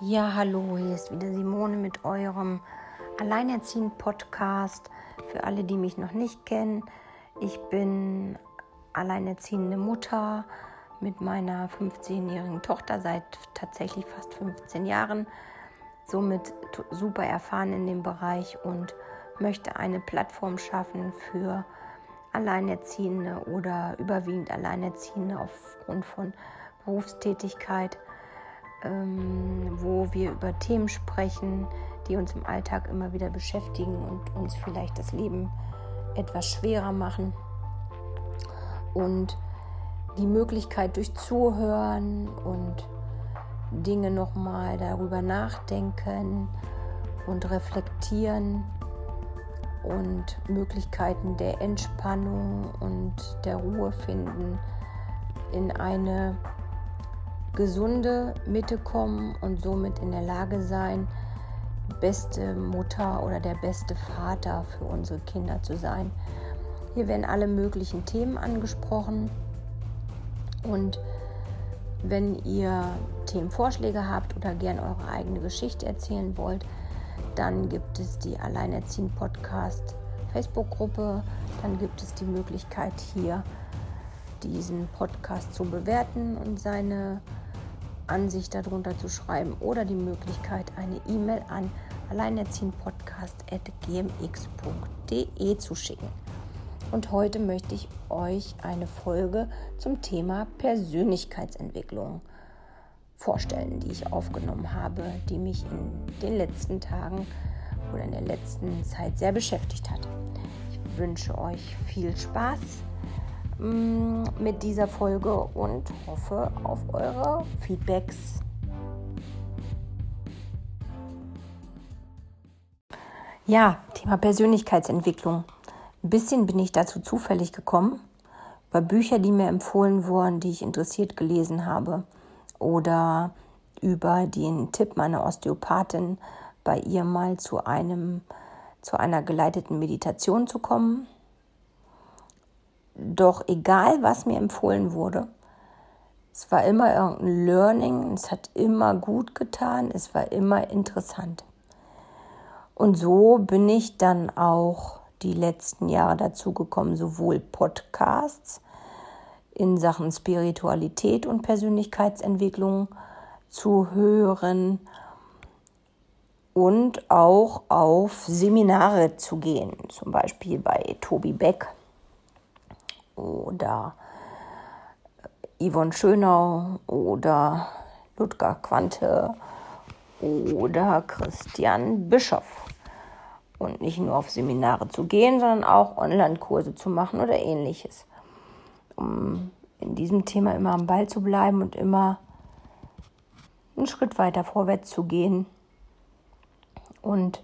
Ja, hallo, hier ist wieder Simone mit eurem Alleinerziehend-Podcast. Für alle, die mich noch nicht kennen, ich bin alleinerziehende Mutter mit meiner 15-jährigen Tochter seit tatsächlich fast 15 Jahren. Somit super erfahren in dem Bereich und möchte eine Plattform schaffen für Alleinerziehende oder überwiegend Alleinerziehende aufgrund von Berufstätigkeit ähm, wo wir über Themen sprechen, die uns im Alltag immer wieder beschäftigen und uns vielleicht das Leben etwas schwerer machen. Und die Möglichkeit durch Zuhören und Dinge nochmal darüber nachdenken und reflektieren und Möglichkeiten der Entspannung und der Ruhe finden in eine gesunde Mitte kommen und somit in der Lage sein, beste Mutter oder der beste Vater für unsere Kinder zu sein. Hier werden alle möglichen Themen angesprochen und wenn ihr Themenvorschläge habt oder gern eure eigene Geschichte erzählen wollt, dann gibt es die Alleinerziehend Podcast Facebook-Gruppe. Dann gibt es die Möglichkeit hier diesen Podcast zu bewerten und seine Ansicht darunter zu schreiben oder die Möglichkeit, eine E-Mail an alleinerziehendpodcast.gmx.de zu schicken. Und heute möchte ich euch eine Folge zum Thema Persönlichkeitsentwicklung vorstellen, die ich aufgenommen habe, die mich in den letzten Tagen oder in der letzten Zeit sehr beschäftigt hat. Ich wünsche euch viel Spaß mit dieser Folge und hoffe auf eure Feedbacks. Ja, Thema Persönlichkeitsentwicklung. Ein bisschen bin ich dazu zufällig gekommen, bei Büchern, die mir empfohlen wurden, die ich interessiert gelesen habe, oder über den Tipp meiner Osteopathin, bei ihr mal zu einem zu einer geleiteten Meditation zu kommen doch egal, was mir empfohlen wurde, es war immer irgendein Learning, es hat immer gut getan, es war immer interessant. Und so bin ich dann auch die letzten Jahre dazu gekommen, sowohl Podcasts in Sachen Spiritualität und Persönlichkeitsentwicklung zu hören und auch auf Seminare zu gehen, zum Beispiel bei Tobi Beck oder Yvonne Schönau oder Ludger Quante oder Christian Bischoff. Und nicht nur auf Seminare zu gehen, sondern auch Online-Kurse zu machen oder ähnliches. Um in diesem Thema immer am Ball zu bleiben und immer einen Schritt weiter vorwärts zu gehen und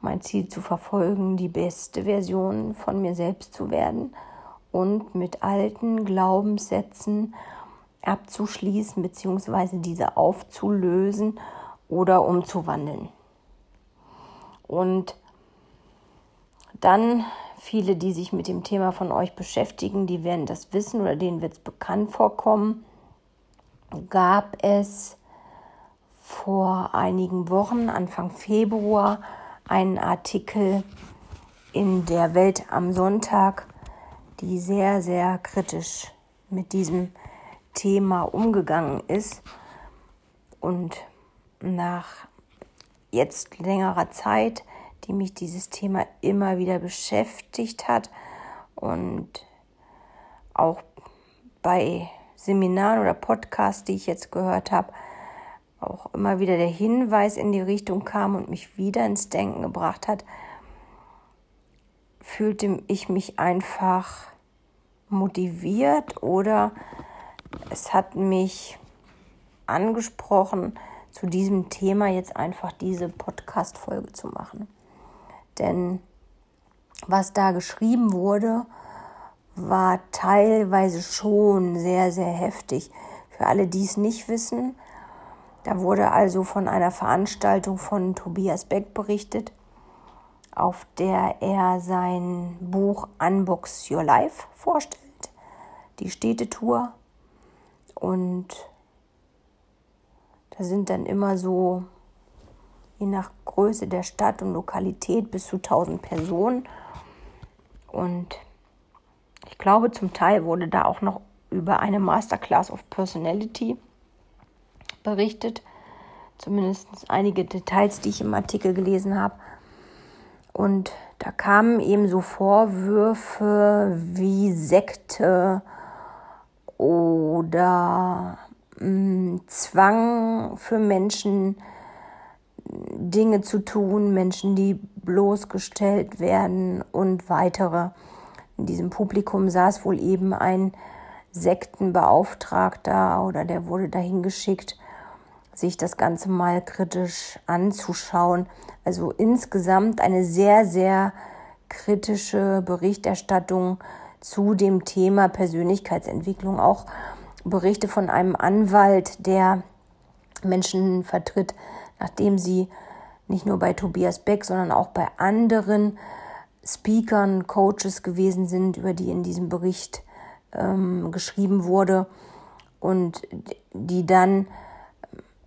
mein Ziel zu verfolgen, die beste Version von mir selbst zu werden und mit alten Glaubenssätzen abzuschließen bzw. diese aufzulösen oder umzuwandeln. Und dann viele, die sich mit dem Thema von euch beschäftigen, die werden das wissen oder denen wird es bekannt vorkommen, gab es vor einigen Wochen, Anfang Februar, einen Artikel in der Welt am Sonntag die sehr, sehr kritisch mit diesem Thema umgegangen ist und nach jetzt längerer Zeit, die mich dieses Thema immer wieder beschäftigt hat und auch bei Seminaren oder Podcasts, die ich jetzt gehört habe, auch immer wieder der Hinweis in die Richtung kam und mich wieder ins Denken gebracht hat, fühlte ich mich einfach motiviert oder es hat mich angesprochen, zu diesem Thema jetzt einfach diese Podcast-Folge zu machen. Denn was da geschrieben wurde, war teilweise schon sehr, sehr heftig. Für alle, die es nicht wissen, da wurde also von einer Veranstaltung von Tobias Beck berichtet, auf der er sein Buch Unbox Your Life vorstellt die Städtetour und Da sind dann immer so, je nach Größe der Stadt und Lokalität, bis zu 1000 Personen. Und ich glaube, zum Teil wurde da auch noch über eine Masterclass of Personality berichtet. Zumindest einige Details, die ich im Artikel gelesen habe. Und da kamen eben so Vorwürfe wie Sekte oder mh, mm, Zwang für Menschen, Dinge zu tun, Menschen, die bloßgestellt werden und weitere. In diesem Publikum saß wohl eben ein Sektenbeauftragter oder der wurde dahin geschickt, sich das Ganze mal kritisch anzuschauen. Also insgesamt eine sehr, sehr kritische Berichterstattung zu dem Thema Persönlichkeitsentwicklung. Auch Berichte von einem Anwalt, der Menschen vertritt, nachdem sie nicht nur bei Tobias Beck, sondern auch bei anderen Speakern, Coaches gewesen sind, über die in diesem Bericht ähm, geschrieben wurde und die dann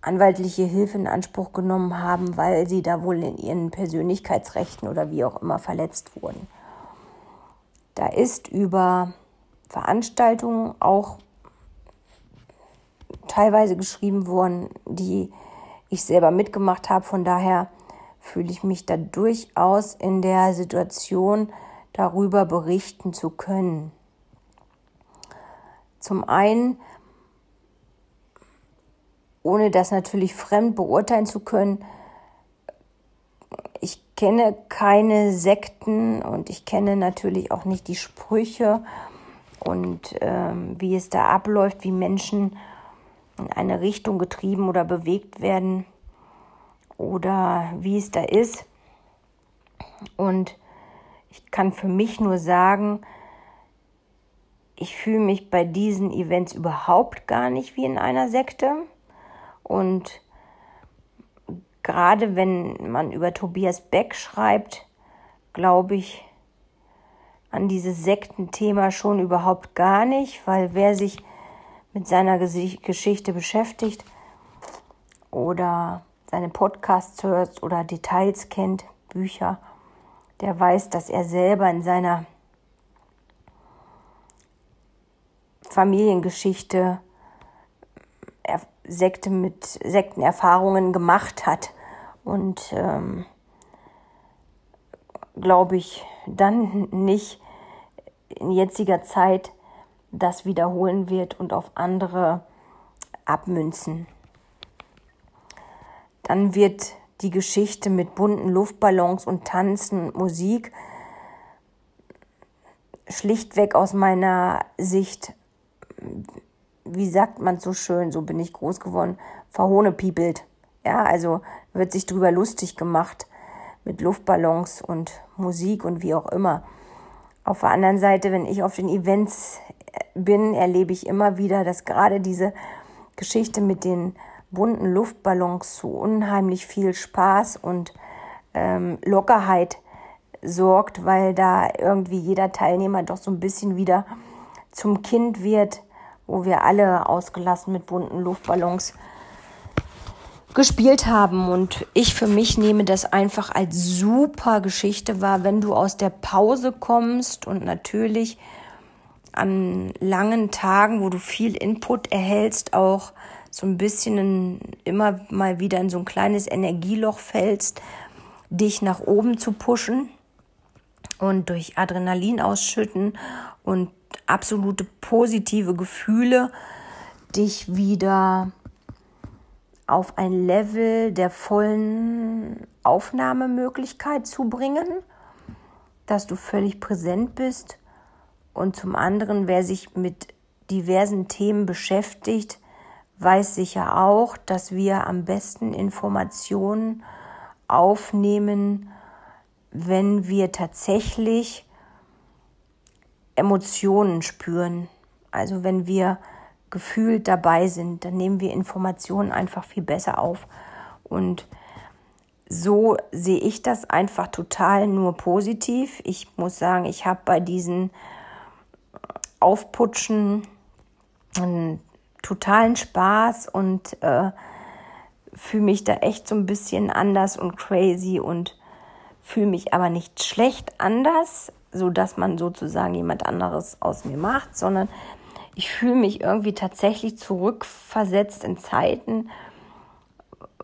anwaltliche Hilfe in Anspruch genommen haben, weil sie da wohl in ihren Persönlichkeitsrechten oder wie auch immer verletzt wurden. Da ist über Veranstaltungen auch teilweise geschrieben worden, die ich selber mitgemacht habe. Von daher fühle ich mich da durchaus in der Situation, darüber berichten zu können. Zum einen ohne das natürlich fremd beurteilen zu können. Ich kenne keine Sekten und ich kenne natürlich auch nicht die Sprüche und ähm, wie es da abläuft, wie Menschen in eine Richtung getrieben oder bewegt werden oder wie es da ist. Und ich kann für mich nur sagen, ich fühle mich bei diesen Events überhaupt gar nicht wie in einer Sekte. Und gerade wenn man über Tobias Beck schreibt, glaube ich an dieses Sektenthema schon überhaupt gar nicht, weil wer sich mit seiner Geschichte beschäftigt oder seine Podcasts hört oder Details kennt, Bücher, der weiß, dass er selber in seiner Familiengeschichte Sekte mit Sektenerfahrungen gemacht hat und ähm, glaube ich dann nicht in jetziger Zeit das wiederholen wird und auf andere abmünzen. Dann wird die Geschichte mit bunten Luftballons und Tanzen und Musik schlichtweg aus meiner Sicht wie sagt man so schön, so bin ich groß geworden, verhohnepiepelt. Ja, also wird sich drüber lustig gemacht mit Luftballons und Musik und wie auch immer. Auf der anderen Seite, wenn ich auf den Events bin, erlebe ich immer wieder, dass gerade diese Geschichte mit den bunten Luftballons zu unheimlich viel Spaß und ähm, Lockerheit sorgt, weil da irgendwie jeder Teilnehmer doch so ein bisschen wieder zum Kind wird, wo wir alle ausgelassen mit bunten Luftballons gespielt haben. Und ich für mich nehme das einfach als super Geschichte wahr, wenn du aus der Pause kommst und natürlich an langen Tagen, wo du viel Input erhältst, auch so ein bisschen in, immer mal wieder in so ein kleines Energieloch fällst, dich nach oben zu pushen und durch Adrenalin ausschütten und absolute positive Gefühle dich wieder auf ein Level der vollen Aufnahmemöglichkeit zu bringen, dass du völlig präsent bist. Und zum anderen, wer sich mit diversen Themen beschäftigt, weiß sicher auch, dass wir am besten Informationen aufnehmen, wenn wir tatsächlich Emotionen spüren. Also wenn wir gefühlt dabei sind, dann nehmen wir Informationen einfach viel besser auf. Und so sehe ich das einfach total nur positiv. Ich muss sagen, ich habe bei diesen Aufputschen einen totalen Spaß und äh, fühle mich da echt so ein bisschen anders und crazy und fühle mich aber nicht schlecht anders, so dass man sozusagen jemand anderes aus mir macht, sondern ich fühle mich irgendwie tatsächlich zurückversetzt in Zeiten,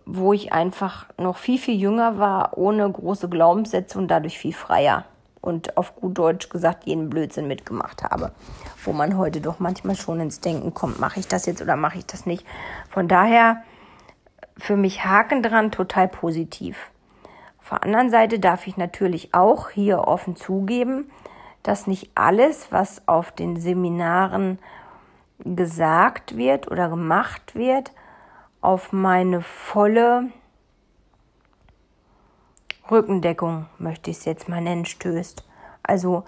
wo ich einfach noch viel, viel jünger war, ohne große Glaubenssätze und dadurch viel freier und auf gut Deutsch gesagt jeden Blödsinn mitgemacht habe, wo man heute doch manchmal schon ins Denken kommt, mache ich das jetzt oder mache ich das nicht. Von daher für mich Haken dran, total positiv. Auf der anderen Seite darf ich natürlich auch hier offen zugeben, dass nicht alles, was auf den Seminaren gesagt wird oder gemacht wird, auf meine volle Rückendeckung, möchte ich es jetzt mal nennen, stößt. Also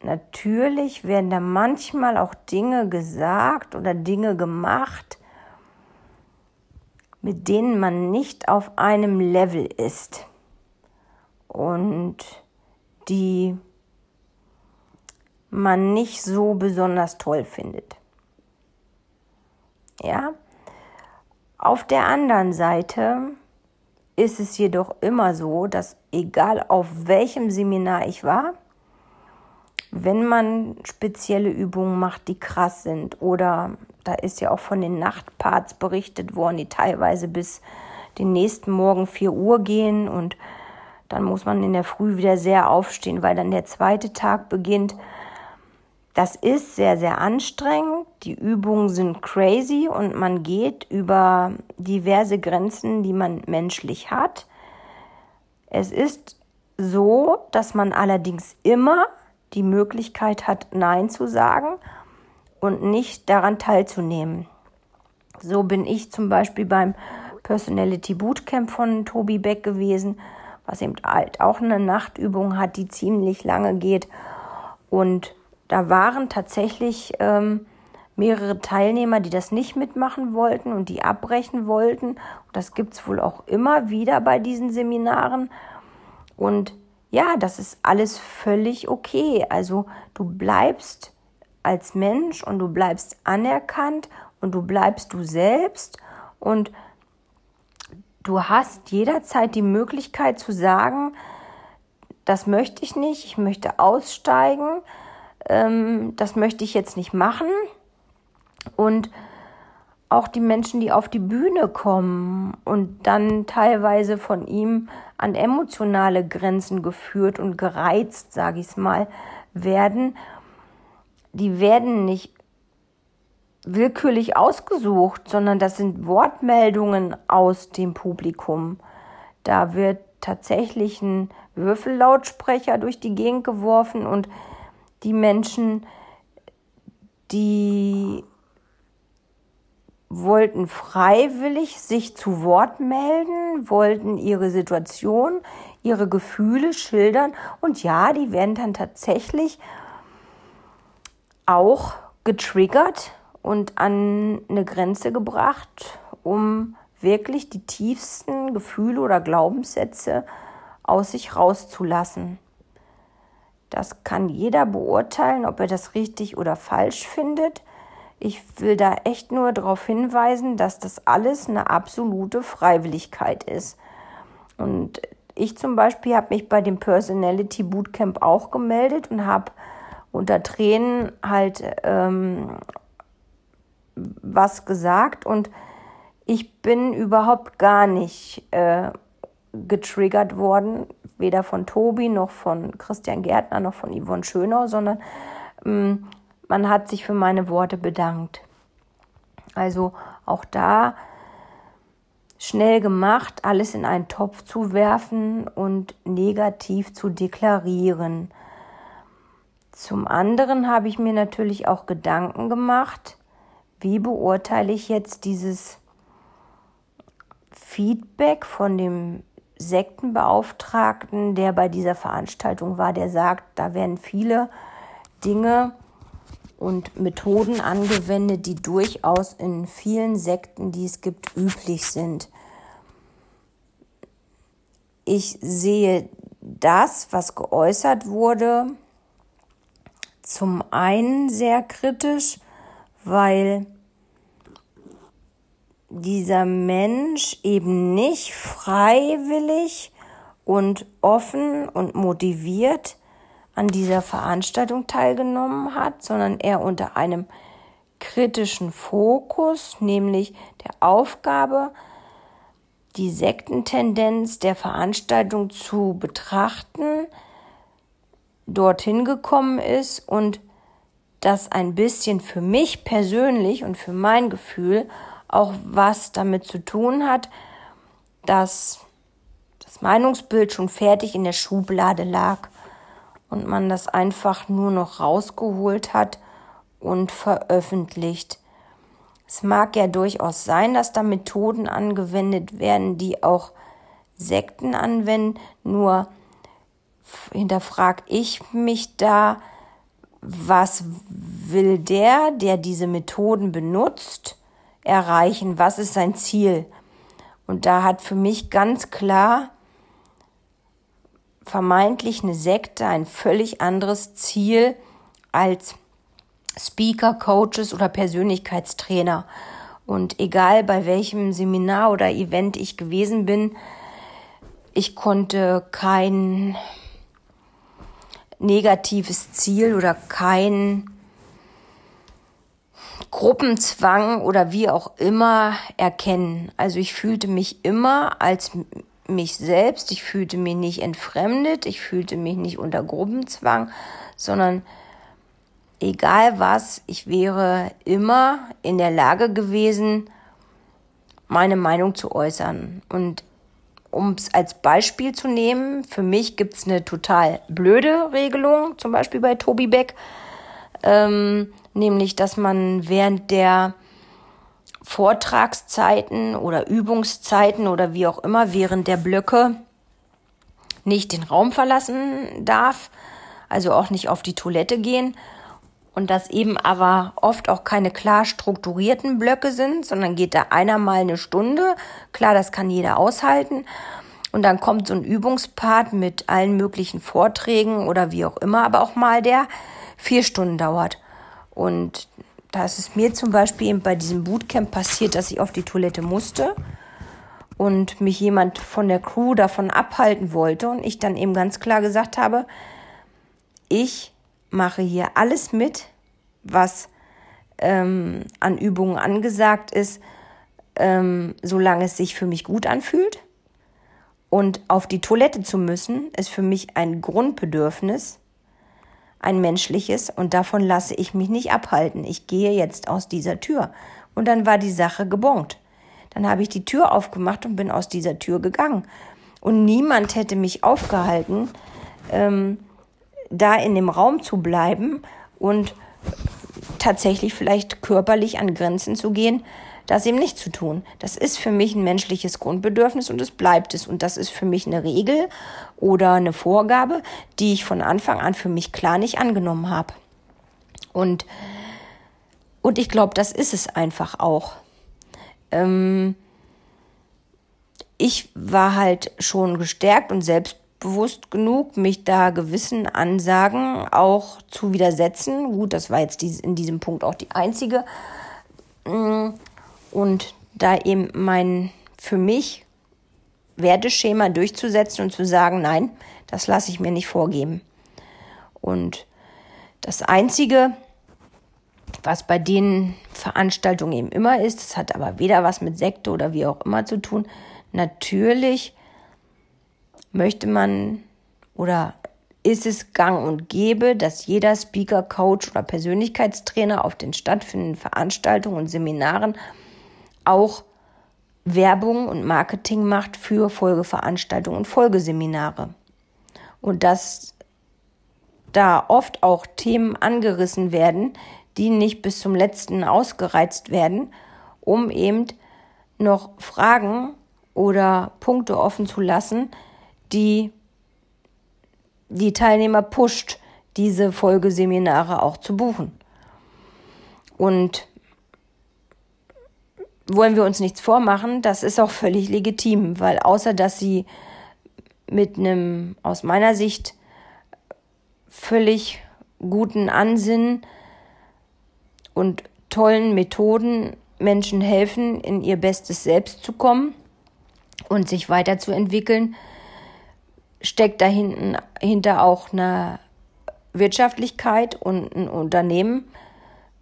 natürlich werden da manchmal auch Dinge gesagt oder Dinge gemacht, mit denen man nicht auf einem Level ist und die man nicht so besonders toll findet. Ja? Auf der anderen Seite ist es jedoch immer so, dass egal auf welchem Seminar ich war, wenn man spezielle Übungen macht, die krass sind, oder da ist ja auch von den Nachtparts berichtet worden, die teilweise bis den nächsten Morgen 4 Uhr gehen und dann muss man in der Früh wieder sehr aufstehen, weil dann der zweite Tag beginnt. Das ist sehr, sehr anstrengend. Die Übungen sind crazy und man geht über diverse Grenzen, die man menschlich hat. Es ist so, dass man allerdings immer die Möglichkeit hat, Nein zu sagen und nicht daran teilzunehmen. So bin ich zum Beispiel beim Personality Bootcamp von Tobi Beck gewesen, was eben halt auch eine Nachtübung hat, die ziemlich lange geht. Und da waren tatsächlich ähm, mehrere Teilnehmer, die das nicht mitmachen wollten und die abbrechen wollten. Und das gibt es wohl auch immer wieder bei diesen Seminaren. Und ja, das ist alles völlig okay. Also du bleibst als Mensch und du bleibst anerkannt und du bleibst du selbst und du hast jederzeit die Möglichkeit zu sagen, das möchte ich nicht, ich möchte aussteigen, ähm, das möchte ich jetzt nicht machen. Und auch die Menschen, die auf die Bühne kommen und dann teilweise von ihm an emotionale Grenzen geführt und gereizt, sage ich es mal, werden, die werden nicht willkürlich ausgesucht, sondern das sind Wortmeldungen aus dem Publikum. Da wird tatsächlich ein Würfellautsprecher durch die Gegend geworfen und die Menschen, die wollten freiwillig sich zu Wort melden, wollten ihre Situation, ihre Gefühle schildern und ja, die werden dann tatsächlich auch getriggert und an eine Grenze gebracht, um wirklich die tiefsten Gefühle oder Glaubenssätze aus sich rauszulassen. Das kann jeder beurteilen, ob er das richtig oder falsch findet. Ich will da echt nur darauf hinweisen, dass das alles eine absolute Freiwilligkeit ist. Und ich zum Beispiel habe mich bei dem Personality Bootcamp auch gemeldet und habe unter Tränen halt ähm, was gesagt und ich bin überhaupt gar nicht äh, getriggert worden, weder von Tobi noch von Christian Gärtner noch von Yvonne Schönau, sondern ähm, man hat sich für meine Worte bedankt. Also auch da schnell gemacht, alles in einen Topf zu werfen und negativ zu deklarieren. Zum anderen habe ich mir natürlich auch Gedanken gemacht, wie beurteile ich jetzt dieses Feedback von dem Sektenbeauftragten, der bei dieser Veranstaltung war, der sagt, da werden viele Dinge und Methoden angewendet, die durchaus in vielen Sekten, die es gibt, üblich sind. Ich sehe das, was geäußert wurde, zum einen sehr kritisch, weil dieser Mensch eben nicht freiwillig und offen und motiviert an dieser Veranstaltung teilgenommen hat, sondern er unter einem kritischen Fokus, nämlich der Aufgabe, die Sektentendenz der Veranstaltung zu betrachten, dorthin gekommen ist und das ein bisschen für mich persönlich und für mein Gefühl auch was damit zu tun hat, dass das Meinungsbild schon fertig in der Schublade lag und man das einfach nur noch rausgeholt hat und veröffentlicht. Es mag ja durchaus sein, dass da Methoden angewendet werden, die auch Sekten anwenden, nur hinterfrag ich mich da, was will der, der diese Methoden benutzt, erreichen? Was ist sein Ziel? Und da hat für mich ganz klar vermeintlich eine Sekte ein völlig anderes Ziel als Speaker, Coaches oder Persönlichkeitstrainer. Und egal bei welchem Seminar oder Event ich gewesen bin, ich konnte kein negatives Ziel oder kein Gruppenzwang oder wie auch immer erkennen. Also ich fühlte mich immer als mich selbst, ich fühlte mich nicht entfremdet, ich fühlte mich nicht unter Gruppenzwang, sondern egal was, ich wäre immer in der Lage gewesen, meine Meinung zu äußern. Und um es als Beispiel zu nehmen, für mich gibt es eine total blöde Regelung, zum Beispiel bei Tobi Beck, ähm, nämlich dass man während der Vortragszeiten oder Übungszeiten oder wie auch immer während der Blöcke nicht den Raum verlassen darf, also auch nicht auf die Toilette gehen und dass eben aber oft auch keine klar strukturierten Blöcke sind, sondern geht da einer mal eine Stunde. Klar, das kann jeder aushalten. Und dann kommt so ein Übungspart mit allen möglichen Vorträgen oder wie auch immer, aber auch mal der vier Stunden dauert. Und da ist es mir zum Beispiel eben bei diesem Bootcamp passiert, dass ich auf die Toilette musste und mich jemand von der Crew davon abhalten wollte und ich dann eben ganz klar gesagt habe, ich mache hier alles mit, was ähm, an Übungen angesagt ist, ähm, solange es sich für mich gut anfühlt. Und auf die Toilette zu müssen, ist für mich ein Grundbedürfnis, ein menschliches, und davon lasse ich mich nicht abhalten. Ich gehe jetzt aus dieser Tür. Und dann war die Sache gebongt. Dann habe ich die Tür aufgemacht und bin aus dieser Tür gegangen. Und niemand hätte mich aufgehalten, ähm, da in dem Raum zu bleiben und tatsächlich vielleicht körperlich an Grenzen zu gehen, das eben nicht zu tun. Das ist für mich ein menschliches Grundbedürfnis und es bleibt es. Und das ist für mich eine Regel oder eine Vorgabe, die ich von Anfang an für mich klar nicht angenommen habe. Und, und ich glaube, das ist es einfach auch. Ähm, ich war halt schon gestärkt und selbst bewusst genug, mich da gewissen Ansagen auch zu widersetzen. Gut, das war jetzt in diesem Punkt auch die einzige. Mm, und da eben mein für mich Werteschema durchzusetzen und zu sagen, nein, das lasse ich mir nicht vorgeben. Und das Einzige, was bei den Veranstaltungen eben immer ist, das hat aber weder was mit Sekte oder wie auch immer zu tun, natürlich möchte man oder ist es gang und gäbe, dass jeder Speaker, Coach oder Persönlichkeitstrainer auf den stattfindenden Veranstaltungen und Seminaren auch Werbung und Marketing macht für Folgeveranstaltungen und Folgeseminare. Und dass da oft auch Themen angerissen werden, die nicht bis zum letzten ausgereizt werden, um eben noch Fragen oder Punkte offen zu lassen, die die Teilnehmer pusht, diese Folgeseminare auch zu buchen. Und wollen wir uns nichts vormachen, das ist auch völlig legitim, weil außer dass sie mit einem aus meiner Sicht völlig guten Ansinnen und tollen Methoden Menschen helfen, in ihr bestes Selbst zu kommen und sich weiterzuentwickeln, steckt dahinter auch eine Wirtschaftlichkeit und ein Unternehmen,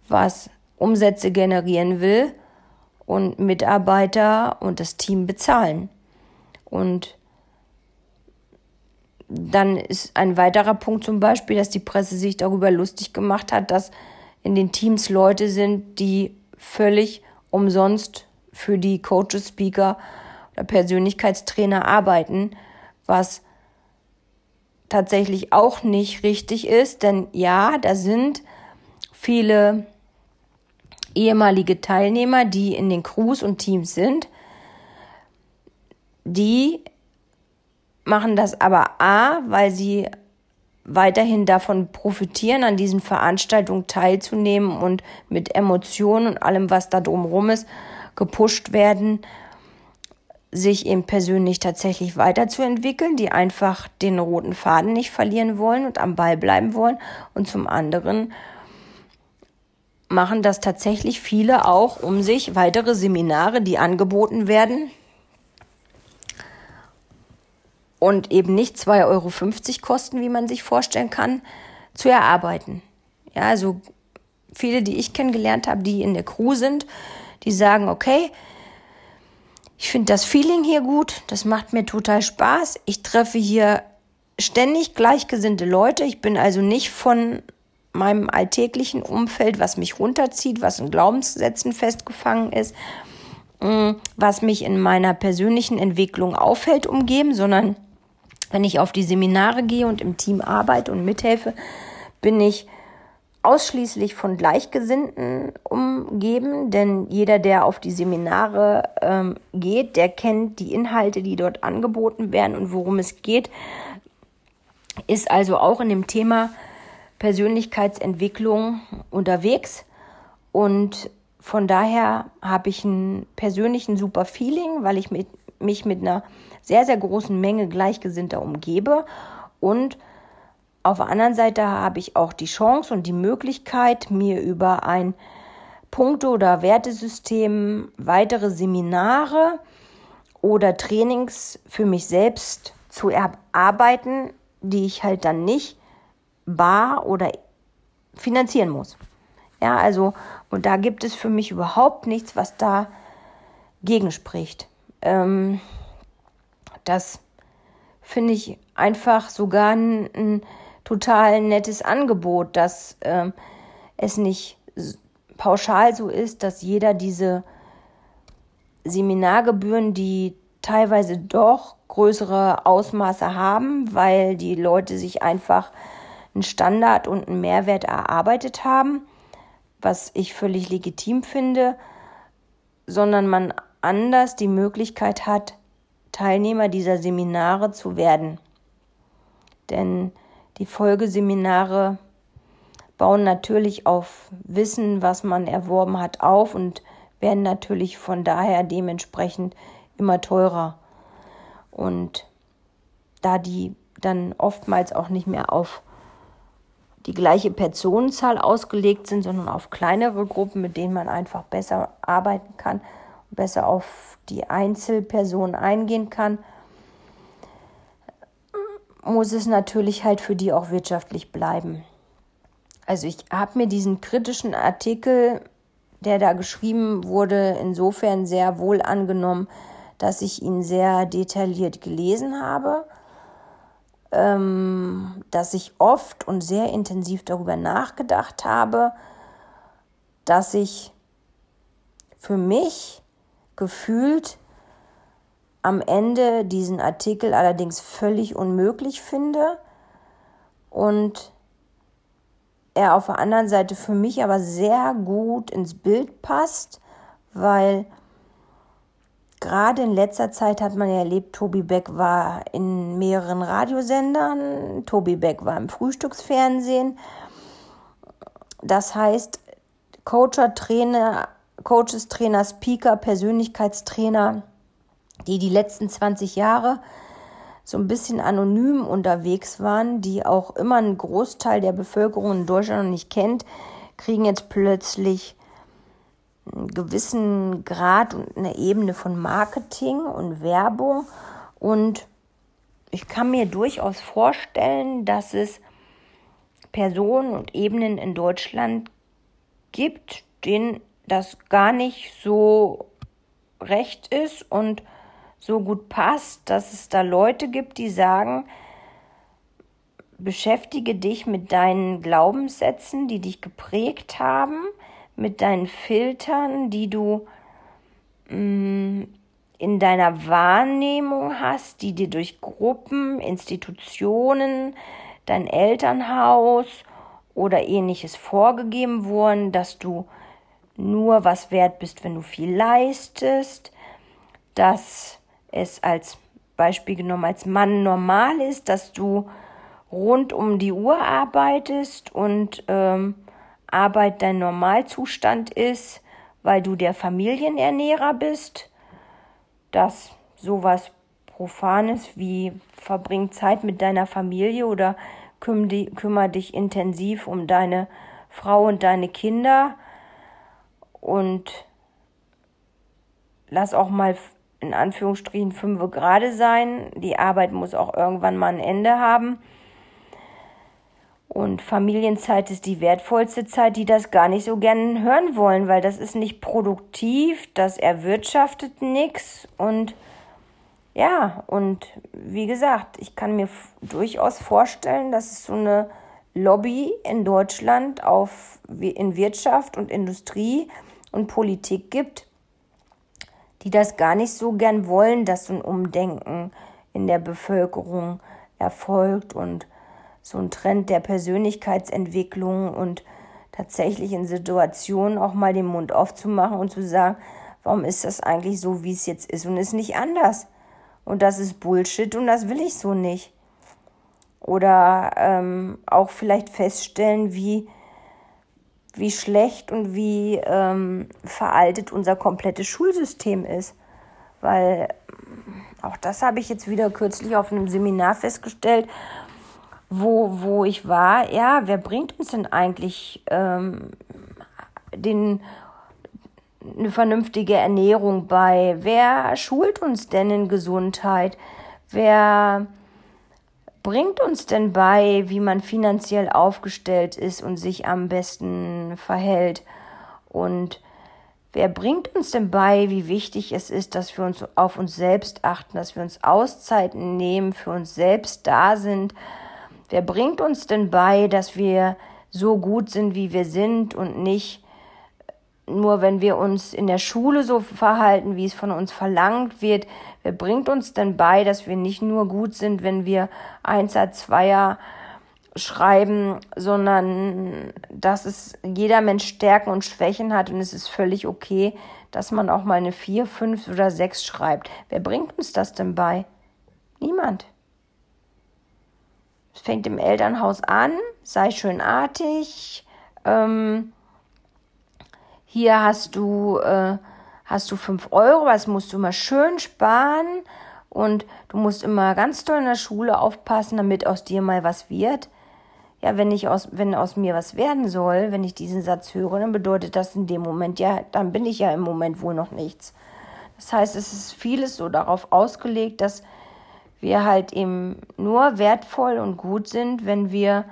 was Umsätze generieren will und Mitarbeiter und das Team bezahlen. Und dann ist ein weiterer Punkt zum Beispiel, dass die Presse sich darüber lustig gemacht hat, dass in den Teams Leute sind, die völlig umsonst für die Coaches, Speaker oder Persönlichkeitstrainer arbeiten, was tatsächlich auch nicht richtig ist, denn ja, da sind viele ehemalige Teilnehmer, die in den Crews und Teams sind, die machen das aber A, weil sie weiterhin davon profitieren, an diesen Veranstaltungen teilzunehmen und mit Emotionen und allem, was da drumherum ist, gepusht werden, sich eben persönlich tatsächlich weiterzuentwickeln, die einfach den roten Faden nicht verlieren wollen und am Ball bleiben wollen. Und zum anderen machen das tatsächlich viele auch, um sich weitere Seminare, die angeboten werden, und eben nicht 2,50 Euro kosten, wie man sich vorstellen kann, zu erarbeiten. Ja, also viele, die ich kennengelernt habe, die in der Crew sind, die sagen, okay, ich finde das Feeling hier gut, das macht mir total Spaß. Ich treffe hier ständig gleichgesinnte Leute. Ich bin also nicht von meinem alltäglichen Umfeld, was mich runterzieht, was in Glaubenssätzen festgefangen ist, mm, was mich in meiner persönlichen Entwicklung aufhält, umgeben, sondern wenn ich auf die Seminare gehe und im Team arbeite und mithelfe, bin ich ausschließlich von Gleichgesinnten umgeben, denn jeder, der auf die Seminare ähm, geht, der kennt die Inhalte, die dort angeboten werden und worum es geht, ist also auch in dem Thema Persönlichkeitsentwicklung unterwegs und von daher habe ich einen persönlichen super Feeling, weil ich mit, mich mit einer sehr, sehr großen Menge Gleichgesinnter umgebe. Und auf der anderen Seite habe ich auch die Chance und die Möglichkeit, mir über ein Punkte- oder Wertesystem weitere Seminare oder Trainings für mich selbst zu erarbeiten, die ich halt dann nicht bar oder finanzieren muss. Ja, also, und da gibt es für mich überhaupt nichts, was da gegenspricht. Ähm, das finde ich einfach sogar ein, ein, total nettes Angebot, dass ähm, es nicht pauschal so ist, dass jeder diese Seminargebühren, die teilweise doch größere Ausmaße haben, weil die Leute sich einfach einen Standard und einen Mehrwert erarbeitet haben, was ich völlig legitim finde, sondern man anders die Möglichkeit hat, Teilnehmer dieser Seminare zu werden. Denn die Folgeseminare bauen natürlich auf Wissen, was man erworben hat, auf und werden natürlich von daher dementsprechend immer teurer. Und da die dann oftmals auch nicht mehr auf die gleiche Personenzahl ausgelegt sind, sondern auf kleinere Gruppen, mit denen man einfach besser arbeiten kann, besser auf die Einzelperson eingehen kann, muss es natürlich halt für die auch wirtschaftlich bleiben. Also ich habe mir diesen kritischen Artikel, der da geschrieben wurde, insofern sehr wohl angenommen, dass ich ihn sehr detailliert gelesen habe, ähm, dass ich oft und sehr intensiv darüber nachgedacht habe, dass ich für mich gefühlt am Ende diesen Artikel allerdings völlig unmöglich finde und er auf der anderen Seite für mich aber sehr gut ins Bild passt, weil gerade in letzter Zeit hat man ja erlebt, Tobi Beck war in mehreren Radiosendern, Tobi Beck war im Frühstücksfernsehen. Das heißt, Coacher, Trainer, Coaches, Trainer, Speaker, Persönlichkeitstrainer, die die letzten 20 Jahre so ein bisschen anonym unterwegs waren, die auch immer einen Großteil der Bevölkerung in Deutschland noch nicht kennt, kriegen jetzt plötzlich einen gewissen Grad und eine Ebene von Marketing und Werbung. Und ich kann mir durchaus vorstellen, dass es Personen und Ebenen in Deutschland gibt, denen das gar nicht so recht ist und so gut passt, dass es da Leute gibt, die sagen, beschäftige dich mit deinen Glaubenssätzen, die dich geprägt haben, mit deinen Filtern, die du mh, mm, in deiner Wahrnehmung hast, die dir durch Gruppen, Institutionen, dein Elternhaus oder ähnliches vorgegeben wurden, dass du nur was wert bist, wenn du viel leistest, dass es als Beispiel genommen als Mann normal ist, dass du rund um die Uhr arbeitest und ähm, Arbeit dein Normalzustand ist, weil du der Familienernährer bist, dass sowas Profanes wie verbring Zeit mit deiner Familie oder kümmere dich intensiv um deine Frau und deine Kinder und lass auch mal in Anführungsstrichen fünf gerade sein. Die Arbeit muss auch irgendwann mal ein Ende haben. Und Familienzeit ist die wertvollste Zeit, die das gar nicht so gern hören wollen, weil das ist nicht produktiv, das erwirtschaftet nichts und ja, und wie gesagt, ich kann mir durchaus vorstellen, dass es so eine Lobby in Deutschland auf in Wirtschaft und Industrie und Politik gibt, die das gar nicht so gern wollen, dass so ein Umdenken in der Bevölkerung erfolgt und so ein Trend der Persönlichkeitsentwicklung und tatsächlich in Situationen auch mal den Mund aufzumachen und zu sagen, warum ist das eigentlich so, wie es jetzt ist und ist nicht anders. Und das ist Bullshit und das will ich so nicht. Oder ähm, auch vielleicht feststellen, wie, wie schlecht und wie ähm, veraltet unser komplettes Schulsystem ist. Weil auch das habe ich jetzt wieder kürzlich auf einem Seminar festgestellt, wo, wo ich war, ja, wer bringt uns denn eigentlich ähm, den, eine vernünftige Ernährung bei? Wer schult uns denn in Gesundheit? Wer bringt uns denn bei, wie man finanziell aufgestellt ist und sich am besten verhält? Und wer bringt uns denn bei, wie wichtig es ist, dass wir uns auf uns selbst achten, dass wir uns Auszeiten nehmen, für uns selbst da sind? Wer bringt uns denn bei, dass wir so gut sind, wie wir sind und nicht nur, wenn wir uns in der Schule so verhalten, wie es von uns verlangt wird? Wer bringt uns denn bei, dass wir nicht nur gut sind, wenn wir Einser, Zweier schreiben, sondern dass es jeder Mensch Stärken und Schwächen hat und es ist völlig okay, dass man auch mal eine vier, fünf oder sechs schreibt. Wer bringt uns das denn bei? Niemand. Es fängt im Elternhaus an, sei schön artig. Ähm, hier hast du, äh, hast du fünf Euro, das musst du immer schön sparen. Und du musst immer ganz toll in der Schule aufpassen, damit aus dir mal was wird. Ja, wenn ich aus, wenn aus mir was werden soll, wenn ich diesen Satz höre, dann bedeutet das in dem Moment ja, dann bin ich ja im Moment wohl noch nichts. Das heißt, es ist vieles so darauf ausgelegt, dass wir halt eben nur wertvoll und gut sind, wenn wir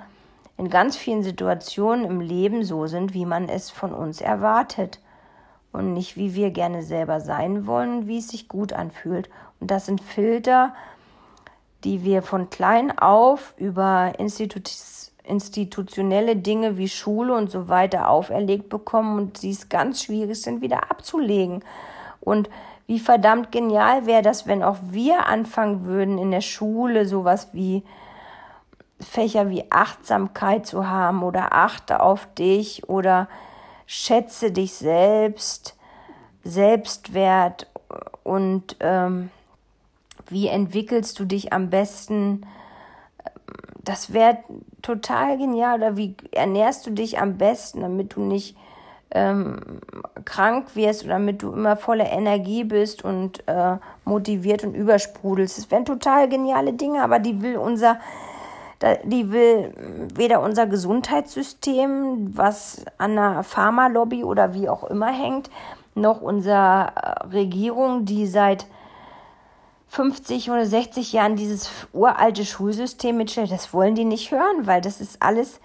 in ganz vielen Situationen im Leben so sind, wie man es von uns erwartet und nicht wie wir gerne selber sein wollen, wie es sich gut anfühlt. Und das sind Filter, die wir von klein auf über Institu institutionelle Dinge wie Schule und so weiter auferlegt bekommen und die es ganz schwierig sind, wieder abzulegen. Und wie verdammt genial wäre das, wenn auch wir anfangen würden, in der Schule sowas wie Fächer wie Achtsamkeit zu haben oder achte auf dich oder schätze dich selbst, Selbstwert und ähm, wie entwickelst du dich am besten. Das wäre total genial. Oder wie ernährst du dich am besten, damit du nicht ähm, krank wirst oder damit du immer voller Energie bist und äh, motiviert und übersprudelst. Das wären total geniale Dinge, aber die will unser Die will weder unser Gesundheitssystem, was an der Pharmalobby oder wie auch immer hängt, noch unsere äh, Regierung, die seit 50 oder 60 Jahren dieses uralte Schulsystem mitstellt. Das wollen die nicht hören, weil das ist alles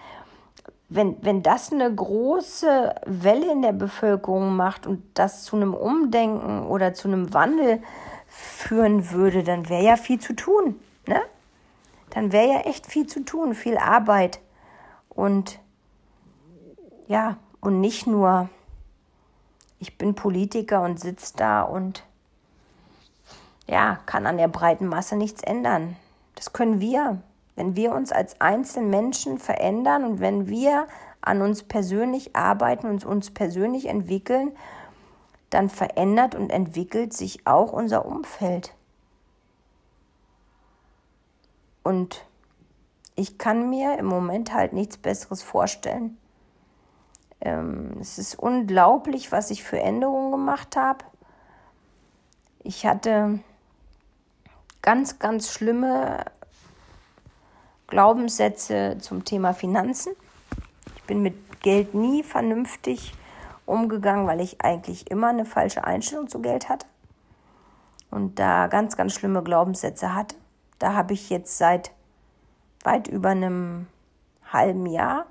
wenn, wenn das eine große Welle in der Bevölkerung macht und das zu einem Umdenken oder zu einem Wandel führen würde, dann wäre ja viel zu tun. Ne? Dann wäre ja echt viel zu tun, viel Arbeit. Und ja, und nicht nur, ich bin Politiker und sitze da und ja, kann an der breiten Masse nichts ändern. Das können wir. Wenn wir uns als Einzelmenschen verändern und wenn wir an uns persönlich arbeiten und uns persönlich entwickeln, dann verändert und entwickelt sich auch unser Umfeld. Und ich kann mir im Moment halt nichts Besseres vorstellen. Ähm, es ist unglaublich, was ich für Änderungen gemacht habe. Ich hatte ganz, ganz schlimme Glaubenssätze zum Thema Finanzen. Ich bin mit Geld nie vernünftig umgegangen, weil ich eigentlich immer eine falsche Einstellung zu Geld hatte und da ganz, ganz schlimme Glaubenssätze hatte. Da habe ich jetzt seit weit über einem halben Jahr,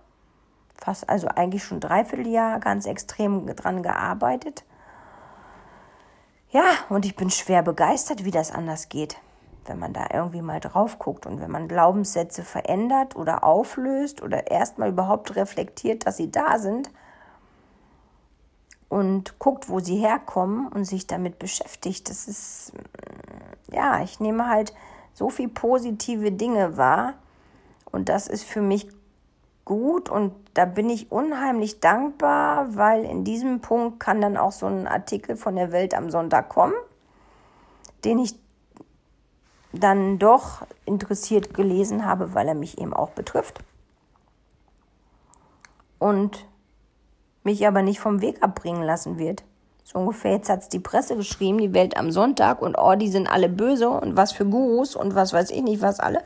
fast also eigentlich schon dreiviertel Jahr, ganz extrem dran gearbeitet. Ja, und ich bin schwer begeistert, wie das anders geht wenn man da irgendwie mal drauf guckt und wenn man Glaubenssätze verändert oder auflöst oder erstmal überhaupt reflektiert, dass sie da sind und guckt, wo sie herkommen und sich damit beschäftigt, das ist, ja, ich nehme halt so viel positive Dinge wahr und das ist für mich gut und da bin ich unheimlich dankbar, weil in diesem Punkt kann dann auch so ein Artikel von der Welt am Sonntag kommen, den ich dann doch interessiert gelesen habe, weil er mich eben auch betrifft. Und mich aber nicht vom Weg abbringen lassen wird. So ungefähr, jetzt hat es die Presse geschrieben, die Welt am Sonntag und oh, die sind alle böse und was für Gurus und was weiß ich nicht, was alle.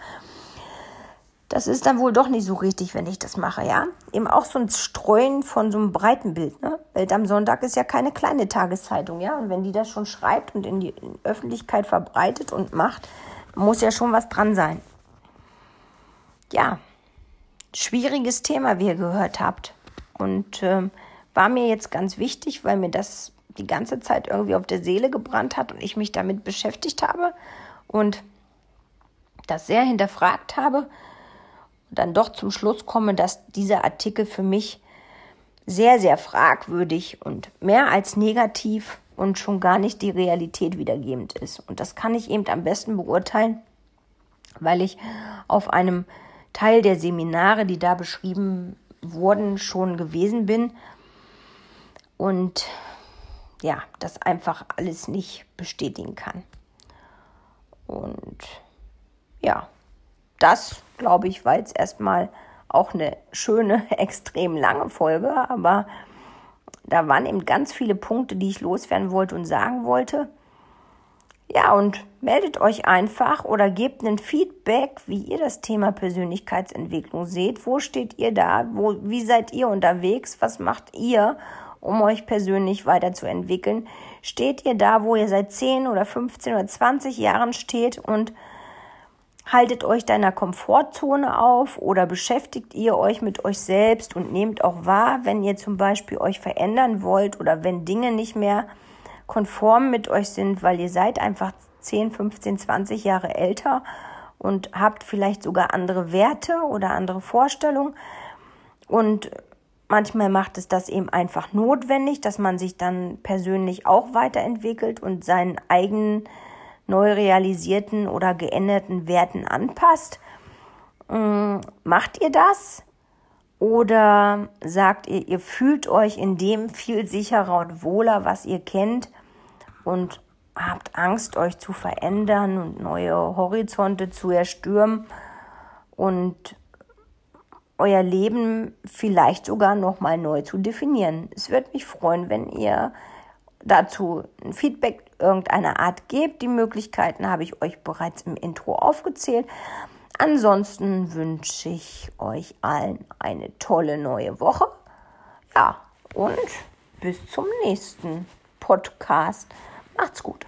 Das ist dann wohl doch nicht so richtig, wenn ich das mache, ja. Eben auch so ein Streuen von so einem breiten Bild, ne? Welt am Sonntag ist ja keine kleine Tageszeitung, ja. Und wenn die das schon schreibt und in die Öffentlichkeit verbreitet und macht, muss ja schon was dran sein. Ja, schwieriges Thema, wie ihr gehört habt. Und ähm, war mir jetzt ganz wichtig, weil mir das die ganze Zeit irgendwie auf der Seele gebrannt hat und ich mich damit beschäftigt habe und das sehr hinterfragt habe und dann doch zum Schluss komme, dass dieser Artikel für mich sehr, sehr fragwürdig und mehr als negativ und schon gar nicht die Realität wiedergebend ist. Und das kann ich eben am besten beurteilen, weil ich auf einem Teil der Seminare, die da beschrieben wurden, schon gewesen bin und ja, das einfach alles nicht bestätigen kann. Und ja, das glaube ich war jetzt erstmal auch eine schöne, extrem lange Folge, aber da waren eben ganz viele Punkte, die ich loswerden wollte und sagen wollte. Ja, und meldet euch einfach oder gebt ein Feedback, wie ihr das Thema Persönlichkeitsentwicklung seht. Wo steht ihr da? Wo, wie seid ihr unterwegs? Was macht ihr, um euch persönlich weiterzuentwickeln? Steht ihr da, wo ihr seit 10 oder 15 oder 20 Jahren steht und Haltet euch deiner Komfortzone auf oder beschäftigt ihr euch mit euch selbst und nehmt auch wahr, wenn ihr zum Beispiel euch verändern wollt oder wenn Dinge nicht mehr konform mit euch sind, weil ihr seid einfach 10, 15, 20 Jahre älter und habt vielleicht sogar andere Werte oder andere Vorstellungen. Und manchmal macht es das eben einfach notwendig, dass man sich dann persönlich auch weiterentwickelt und seinen eigenen neu realisierten oder geänderten Werten anpasst. Mm, macht ihr das? Oder sagt ihr, ihr fühlt euch in dem viel sicherer und wohler, was ihr kennt und habt Angst, euch zu verändern und neue Horizonte zu erstürmen und euer Leben vielleicht sogar nochmal neu zu definieren. Es würde mich freuen, wenn ihr dazu ein Feedback irgendeiner Art gebt. Die Möglichkeiten habe ich euch bereits im Intro aufgezählt. Ansonsten wünsche ich euch allen eine tolle neue Woche. Ja, und bis zum nächsten Podcast. Macht's gut.